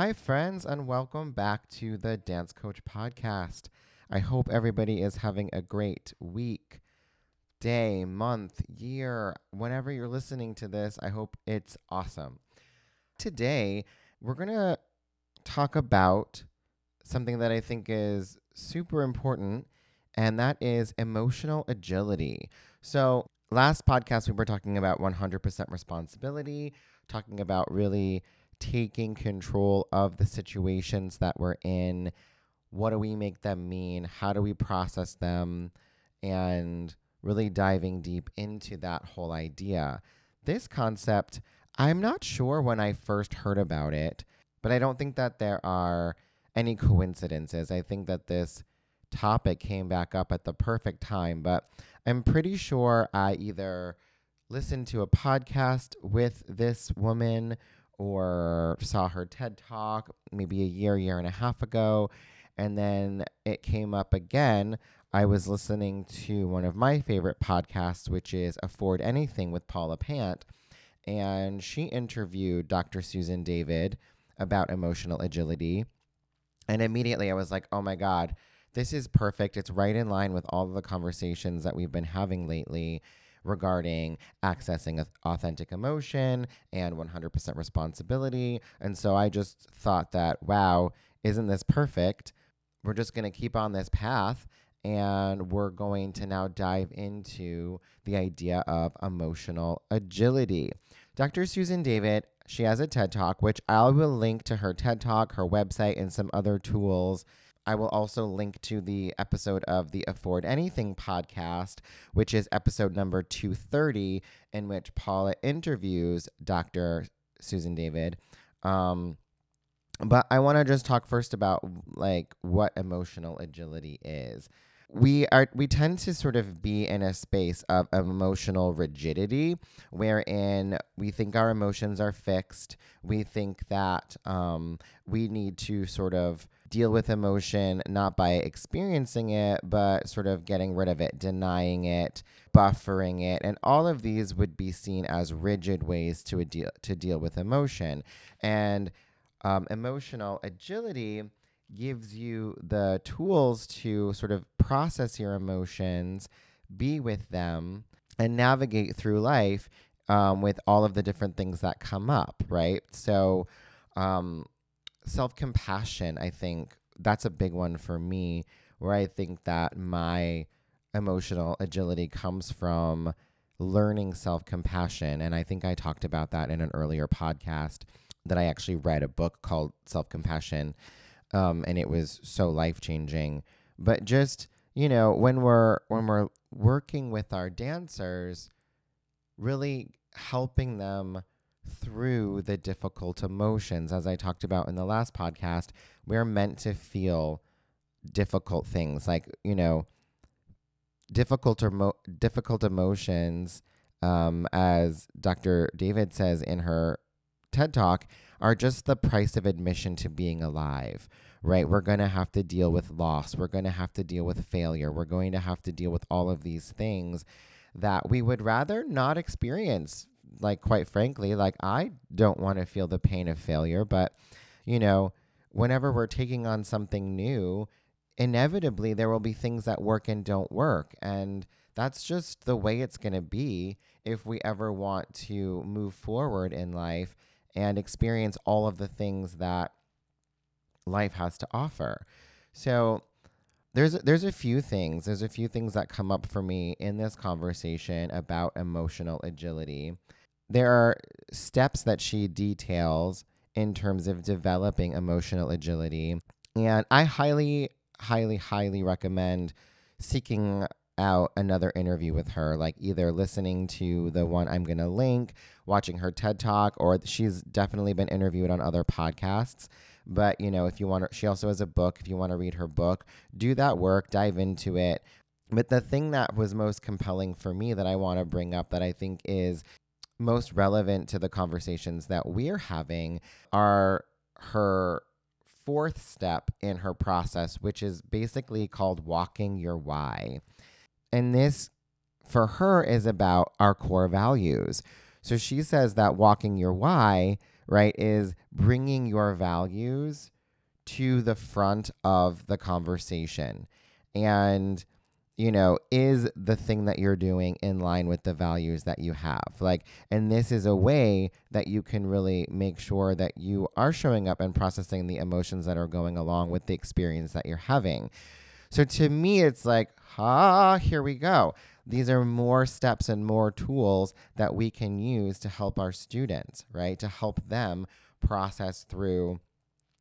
Hi, friends, and welcome back to the Dance Coach Podcast. I hope everybody is having a great week, day, month, year, whenever you're listening to this. I hope it's awesome. Today, we're going to talk about something that I think is super important, and that is emotional agility. So, last podcast, we were talking about 100% responsibility, talking about really taking control of the situations that we're in. What do we make them mean? How do we process them? And really diving deep into that whole idea. This concept, I'm not sure when I first heard about it, but I don't think that there are any coincidences. I think that this topic came back up at the perfect time, but I'm pretty sure I either listened to a podcast with this woman or saw her TED talk maybe a year, year and a half ago. And then it came up again. I was listening to one of my favorite podcasts, which is Afford Anything with Paula Pant. And she interviewed Dr. Susan David about emotional agility. And immediately I was like, oh my God, this is perfect. It's right in line with all of the conversations that we've been having lately regarding accessing authentic emotion and 100% responsibility. And so I just thought that, wow, isn't this perfect? We're just going to keep on this path and we're going to now dive into the idea of emotional agility. Dr. Susan David, she has a TED Talk, which I will link to her TED Talk, her website, and some other tools I will also link to the episode of the Afford Anything podcast, which is episode number 230, in which Paula interviews Dr. Susan David. Um, but I want to just talk first about like what emotional agility is. We are we tend to sort of be in a space of emotional rigidity wherein we think our emotions are fixed. We think that um, we need to sort of deal with emotion not by experiencing it, but sort of getting rid of it, denying it, buffering it, and all of these would be seen as rigid ways to deal to deal with emotion. And um, emotional agility gives you the tools to sort of process your emotions, be with them, and navigate through life um, with all of the different things that come up, right? So, um, self compassion, I think that's a big one for me, where I think that my emotional agility comes from learning self compassion. And I think I talked about that in an earlier podcast that I actually read a book called Self Compassion. Um, and it was so life changing. But just, you know, when we're when we're working with our dancers, really helping them through the difficult emotions. As I talked about in the last podcast, we're meant to feel difficult things like, you know, difficult or mo- difficult emotions um, as Dr. David says in her TED Talk, are just the price of admission to being alive, right? We're going to have to deal with loss. We're going to have to deal with failure. We're going to have to deal with all of these things that we would rather not experience like quite frankly, like I don't want to feel the pain of failure, but you know, whenever we're taking on something new, inevitably there will be things that work and don't work. And that's just the way it's going to be if we ever want to move forward in life and experience all of the things that life has to offer. So, there's there's a few things there's a few things that come up for me in this conversation about emotional agility there are steps that she details in terms of developing emotional agility. And I highly, highly, highly recommend seeking out another interview with her, like either listening to the one I'm going to link, watching her TED Talk, or she's definitely been interviewed on other podcasts. But, you know, if you want to, she also has a book. If you want to read her book, do that work, dive into it. But the thing that was most compelling for me that I want to bring up that I think is most relevant to the conversations that we're having are her fourth step in her process, which is basically called walking your why. And this, for her, is about our core values. So she says that walking your why, right, is bringing your values to the front of the conversation. And you know, is the thing that you're doing in line with the values that you have? Like, and this is a way that you can really make sure that you are showing up and processing the emotions that are going along with the experience that you're having. So to me, it's like, ah, here we go. These are more steps and more tools that we can use to help our students, right? To help them process through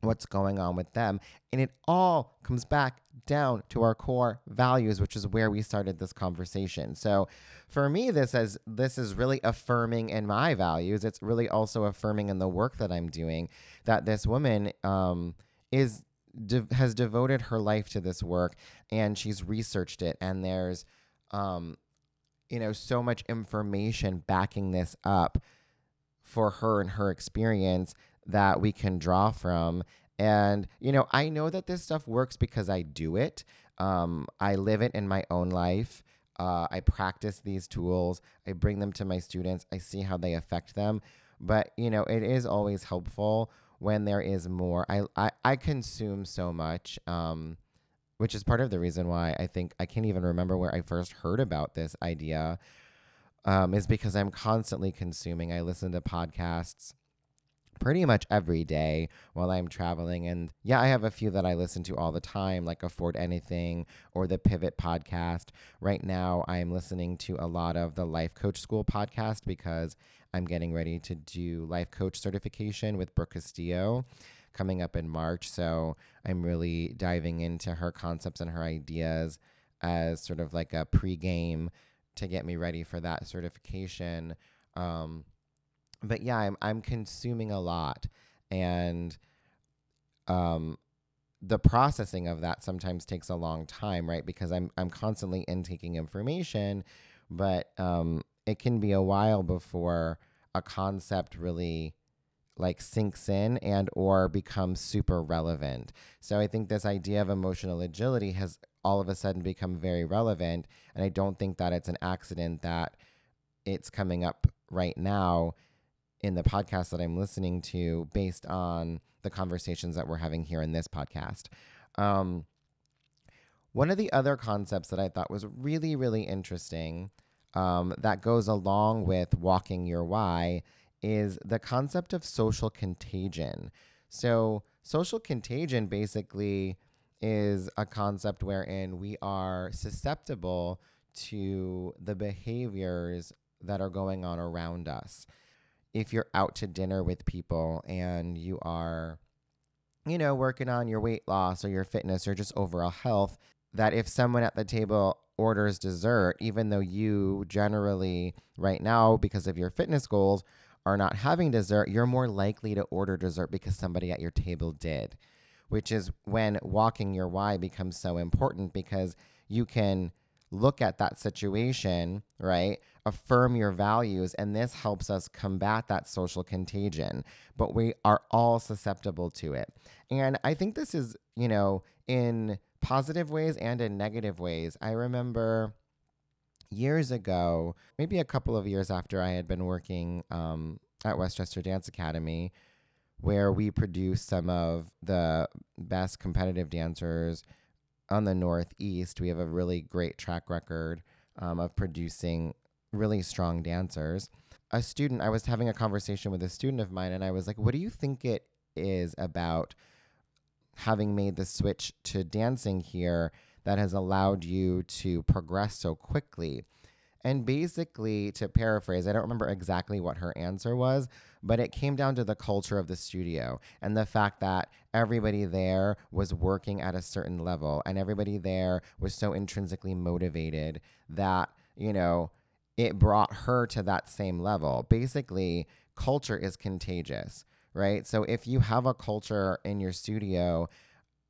what's going on with them. And it all comes back down to our core values, which is where we started this conversation. So for me, this is this is really affirming in my values. It's really also affirming in the work that I'm doing that this woman um, is de- has devoted her life to this work and she's researched it and there's um, you know so much information backing this up for her and her experience that we can draw from. And, you know, I know that this stuff works because I do it. Um, I live it in my own life. Uh, I practice these tools. I bring them to my students. I see how they affect them. But, you know, it is always helpful when there is more. I, I, I consume so much, um, which is part of the reason why I think I can't even remember where I first heard about this idea, um, is because I'm constantly consuming. I listen to podcasts pretty much every day while I'm traveling. And yeah, I have a few that I listen to all the time, like Afford Anything or the Pivot podcast. Right now, I'm listening to a lot of the Life Coach School podcast because I'm getting ready to do life coach certification with Brooke Castillo coming up in March. So I'm really diving into her concepts and her ideas as sort of like a pregame to get me ready for that certification. Um, but yeah, I'm I'm consuming a lot, and um, the processing of that sometimes takes a long time, right? Because I'm I'm constantly intaking information, but um, it can be a while before a concept really like sinks in and or becomes super relevant. So I think this idea of emotional agility has all of a sudden become very relevant and I don't think that it's an accident that it's coming up right now in the podcast that I'm listening to based on the conversations that we're having here in this podcast. Um, one of the other concepts that I thought was really, really interesting um, that goes along with walking your why is the concept of social contagion. So, social contagion basically is a concept wherein we are susceptible to the behaviors that are going on around us if you're out to dinner with people and you are, you know, working on your weight loss or your fitness or just overall health, that if someone at the table orders dessert, even though you generally, right now, because of your fitness goals, are not having dessert, you're more likely to order dessert because somebody at your table did, which is when walking your why becomes so important because you can look at that situation, right? Affirm your values, and this helps us combat that social contagion. But we are all susceptible to it. And I think this is, you know, in positive ways and in negative ways. I remember years ago, maybe a couple of years after I had been working um, at Westchester Dance Academy, where we produced some of the best competitive dancers on the Northeast, we have a really great track record um, of producing really strong dancers. A student, I was having a conversation with a student of mine, and I was like, What do you think it is about having made the switch to dancing here that has allowed you to progress so quickly? And basically, to paraphrase, I don't remember exactly what her answer was, but it came down to the culture of the studio and the fact that everybody there was working at a certain level and everybody there was so intrinsically motivated that, you know, it brought her to that same level. Basically, culture is contagious, right? So if you have a culture in your studio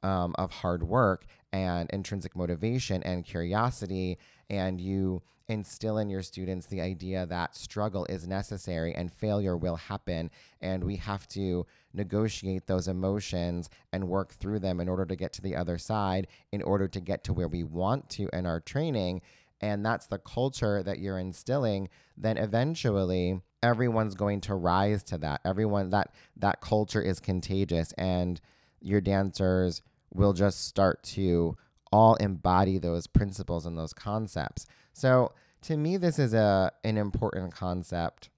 um, of hard work and intrinsic motivation and curiosity, and you instill in your students the idea that struggle is necessary and failure will happen, and we have to negotiate those emotions and work through them in order to get to the other side, in order to get to where we want to in our training. And that's the culture that you're instilling, then eventually everyone's going to rise to that. Everyone that that culture is contagious and your dancers will just start to all embody those principles and those concepts. So to me, this is a an important concept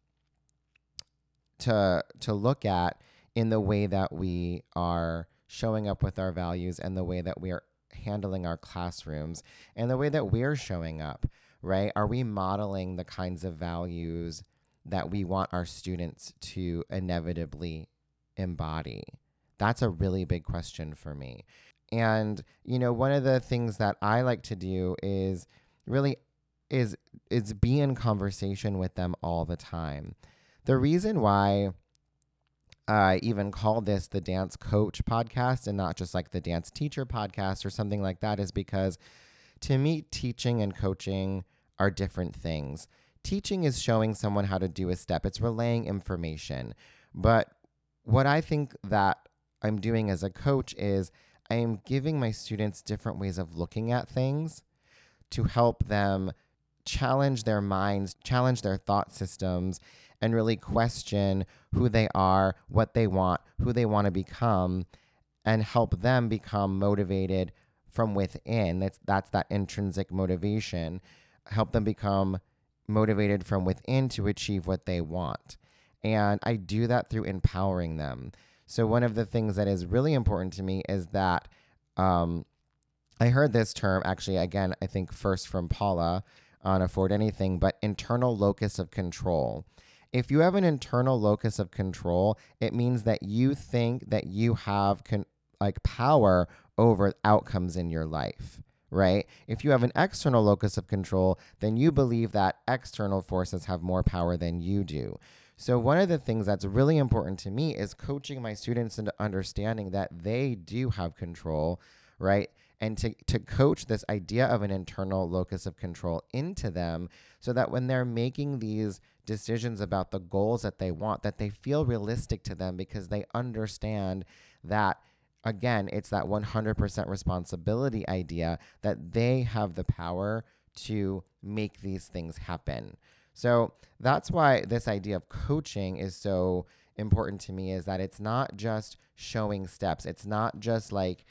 to to look at in the way that we are showing up with our values and the way that we are handling our classrooms and the way that we're showing up, right? Are we modeling the kinds of values that we want our students to inevitably embody? That's a really big question for me. And, you know, one of the things that I like to do is really is is be in conversation with them all the time. The reason why I even call this the dance coach podcast and not just like the dance teacher podcast or something like that is because to me teaching and coaching are different things. Teaching is showing someone how to do a step. It's relaying information. But what I think that I'm doing as a coach is I am giving my students different ways of looking at things to help them challenge their minds, challenge their thought systems, and really question who they are, what they want, who they want to become, and help them become motivated from within. That's that's that intrinsic motivation. Help them become motivated from within to achieve what they want. And I do that through empowering them. So, one of the things that is really important to me is that um, I heard this term actually, again, I think first from Paula on Afford Anything, but internal locus of control. If you have an internal locus of control, it means that you think that you have con- like power over outcomes in your life, right? If you have an external locus of control, then you believe that external forces have more power than you do. So, one of the things that's really important to me is coaching my students into understanding that they do have control, right? And to, to coach this idea of an internal locus of control into them so that when they're making these decisions about the goals that they want, that they feel realistic to them because they understand that again, it's that 100% responsibility idea that they have the power to make these things happen. So that's why this idea of coaching is so important to me is that it's not just showing steps. It's not just like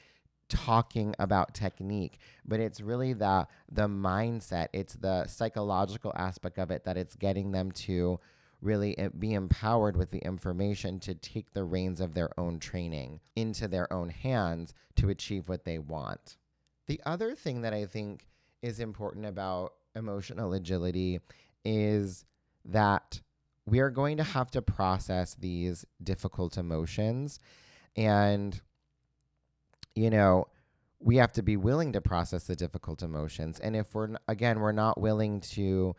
talking about technique, but it's really the the mindset, it's the psychological aspect of it that it's getting them to really be empowered with the information to take the reins of their own training into their own hands to achieve what they want. The other thing that I think is important about emotional agility is that we are going to have to process these difficult emotions. And, you know, we have to be willing to process the difficult emotions. And if we're, again, we're not willing to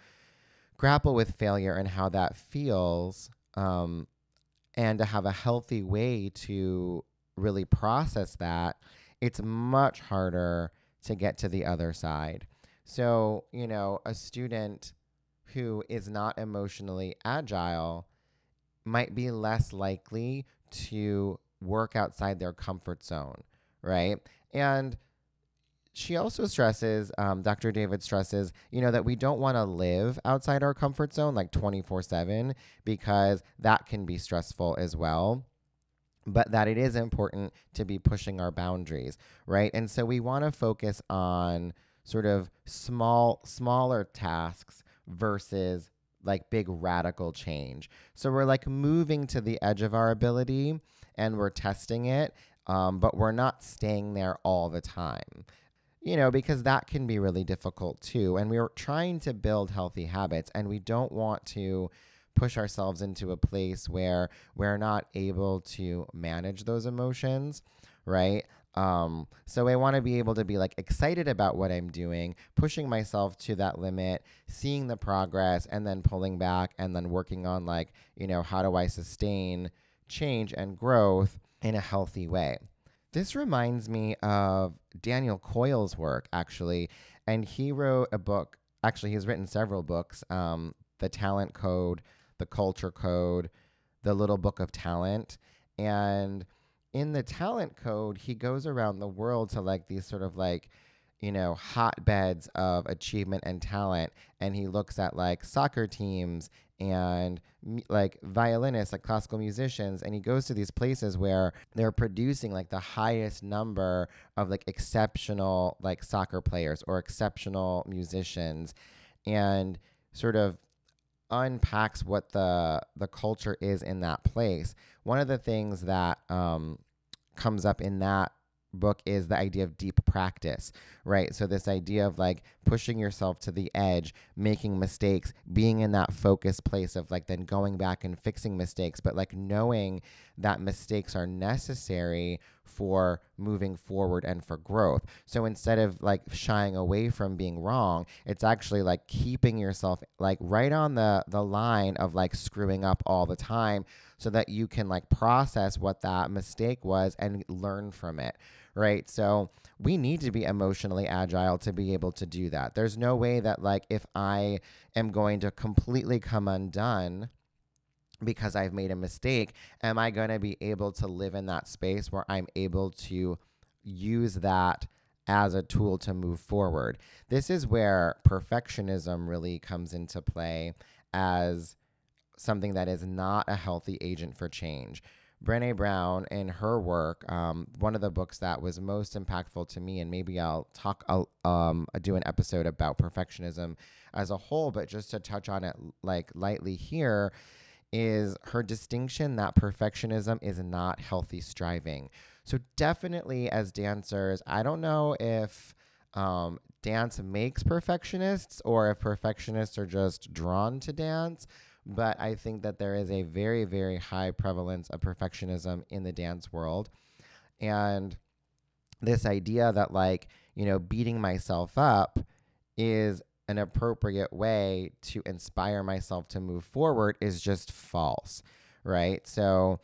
grapple with failure and how that feels, um, and to have a healthy way to really process that, it's much harder to get to the other side. So, you know, a student who is not emotionally agile might be less likely to work outside their comfort zone, right? And she also stresses, um, Dr. David stresses, you know, that we don't want to live outside our comfort zone like 24 7 because that can be stressful as well. But that it is important to be pushing our boundaries, right? And so we want to focus on sort of small, smaller tasks versus like big radical change. So we're like moving to the edge of our ability and we're testing it, um, but we're not staying there all the time. You know, because that can be really difficult too. And we're trying to build healthy habits and we don't want to push ourselves into a place where we're not able to manage those emotions, right? Um, so I want to be able to be like excited about what I'm doing, pushing myself to that limit, seeing the progress, and then pulling back and then working on like, you know, how do I sustain change and growth in a healthy way. This reminds me of Daniel Coyle's work, actually. And he wrote a book, actually, he's written several books um, The Talent Code, The Culture Code, The Little Book of Talent. And in the Talent Code, he goes around the world to like these sort of like, you know, hotbeds of achievement and talent. And he looks at like soccer teams and like violinists, like classical musicians. And he goes to these places where they're producing like the highest number of like exceptional like soccer players or exceptional musicians and sort of unpacks what the the culture is in that place. One of the things that um, comes up in that book is the idea of deep practice, right? So, this idea of like pushing yourself to the edge, making mistakes, being in that focused place of like then going back and fixing mistakes, but like knowing that mistakes are necessary for moving forward and for growth. So instead of like shying away from being wrong, it's actually like keeping yourself like right on the the line of like screwing up all the time so that you can like process what that mistake was and learn from it right? So we need to be emotionally agile to be able to do that. There's no way that, like, if I am going to completely come undone because I've made a mistake, am I going to be able to live in that space where I'm able to use that as a tool to move forward? This is where perfectionism really comes into play as something that is not a healthy agent for change. Brene Brown in her work, um, one of the books that was most impactful to me, and maybe I'll talk, I'll um, do an episode about perfectionism as a whole, but just to touch on it like lightly here, is her distinction that perfectionism is not healthy striving. So definitely, as dancers, I don't know if um, dance makes perfectionists or if perfectionists are just drawn to dance Mm-hmm. but I think that there is a very, very high prevalence of perfectionism in the dance world. And this idea that, like, you know, beating myself up is an appropriate way to inspire myself to move forward is just false, right? So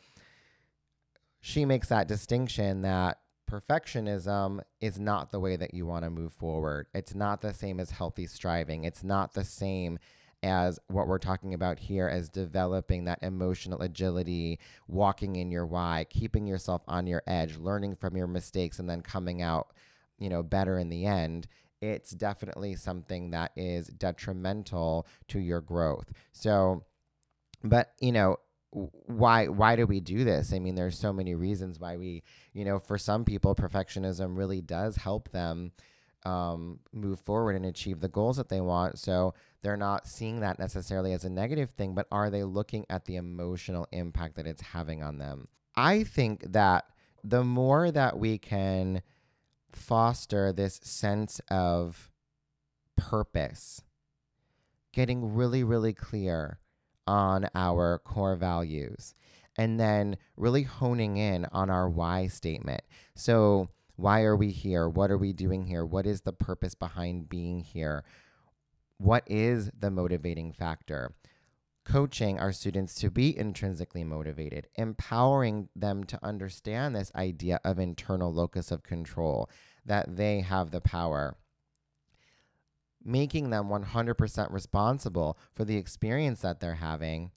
she makes that distinction that perfectionism is not the way that you want to move forward. It's not the same as healthy striving. It's not the same as what we're talking about here as developing that emotional agility, walking in your why, keeping yourself on your edge, learning from your mistakes and then coming out, you know, better in the end. It's definitely something that is detrimental to your growth. So, but, you know, why why do we do this i mean there's so many reasons why we you know for some people perfectionism really does help them um, move forward and achieve the goals that they want. So they're not seeing that necessarily as a negative thing, but are they looking at the emotional impact that it's having on them? I think that the more that we can foster this sense of purpose, getting really, really clear on our core values, and then really honing in on our why statement. So, why are we here? What are we doing here? What is the purpose behind being here? What is the motivating factor? Coaching our students to be intrinsically motivated, empowering them to understand this idea of internal locus of control, that they have the power making them 100% responsible for the experience that they're having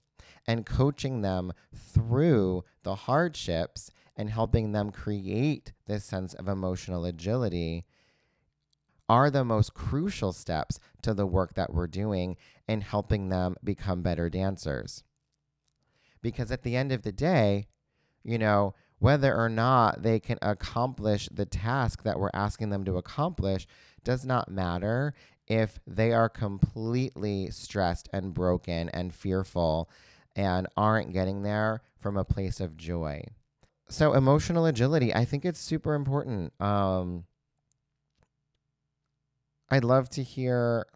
and coaching them through the hardships and helping them create this sense of emotional agility are the most crucial steps to the work that we're doing in helping them become better dancers. Because at the end of the day, you know, whether or not they can accomplish the task that we're asking them to accomplish does not matter if they are completely stressed and broken and fearful and aren't getting there from a place of joy so emotional agility, I think it's super important. Um, I'd love to hear.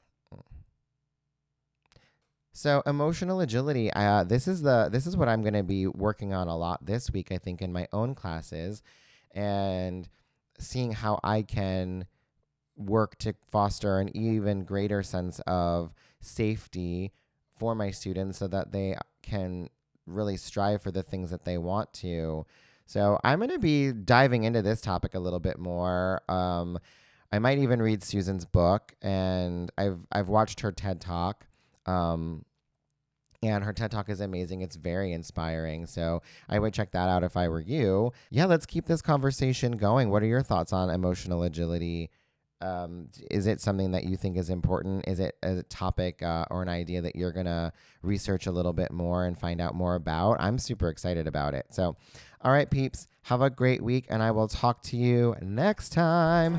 So emotional agility, uh, this is the this is what I'm going to be working on a lot this week. I think in my own classes, and seeing how I can work to foster an even greater sense of safety for my students, so that they can really strive for the things that they want to So I'm going to be diving into this topic a little bit more. Um, I might even read Susan's book, and I've I've watched her TED talk. Um, and her TED Talk is amazing. It's very inspiring. So I would check that out if I were you. Yeah, let's keep this conversation going. What are your thoughts on emotional agility? Um, is it something that you think is important? Is it a topic uh, or an idea that you're going to research a little bit more and find out more about? I'm super excited about it. So, all right, peeps, have a great week, and I will talk to you next time.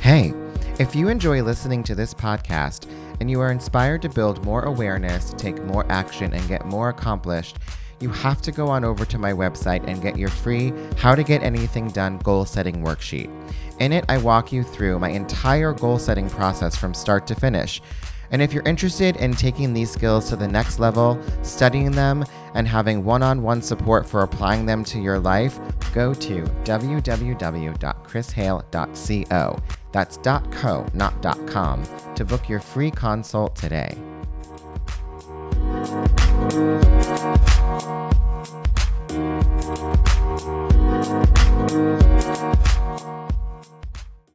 Hey, if you enjoy listening to this podcast and you are inspired to build more awareness, take more action, and get more accomplished, you have to go on over to my website and get your free How to Get Anything Done goal setting worksheet. In it, I walk you through my entire goal setting process from start to finish. And if you're interested in taking these skills to the next level, studying them, and having one on one support for applying them to your life, go to www.chrishale.co. That's .co, not .com, to book your free consult today.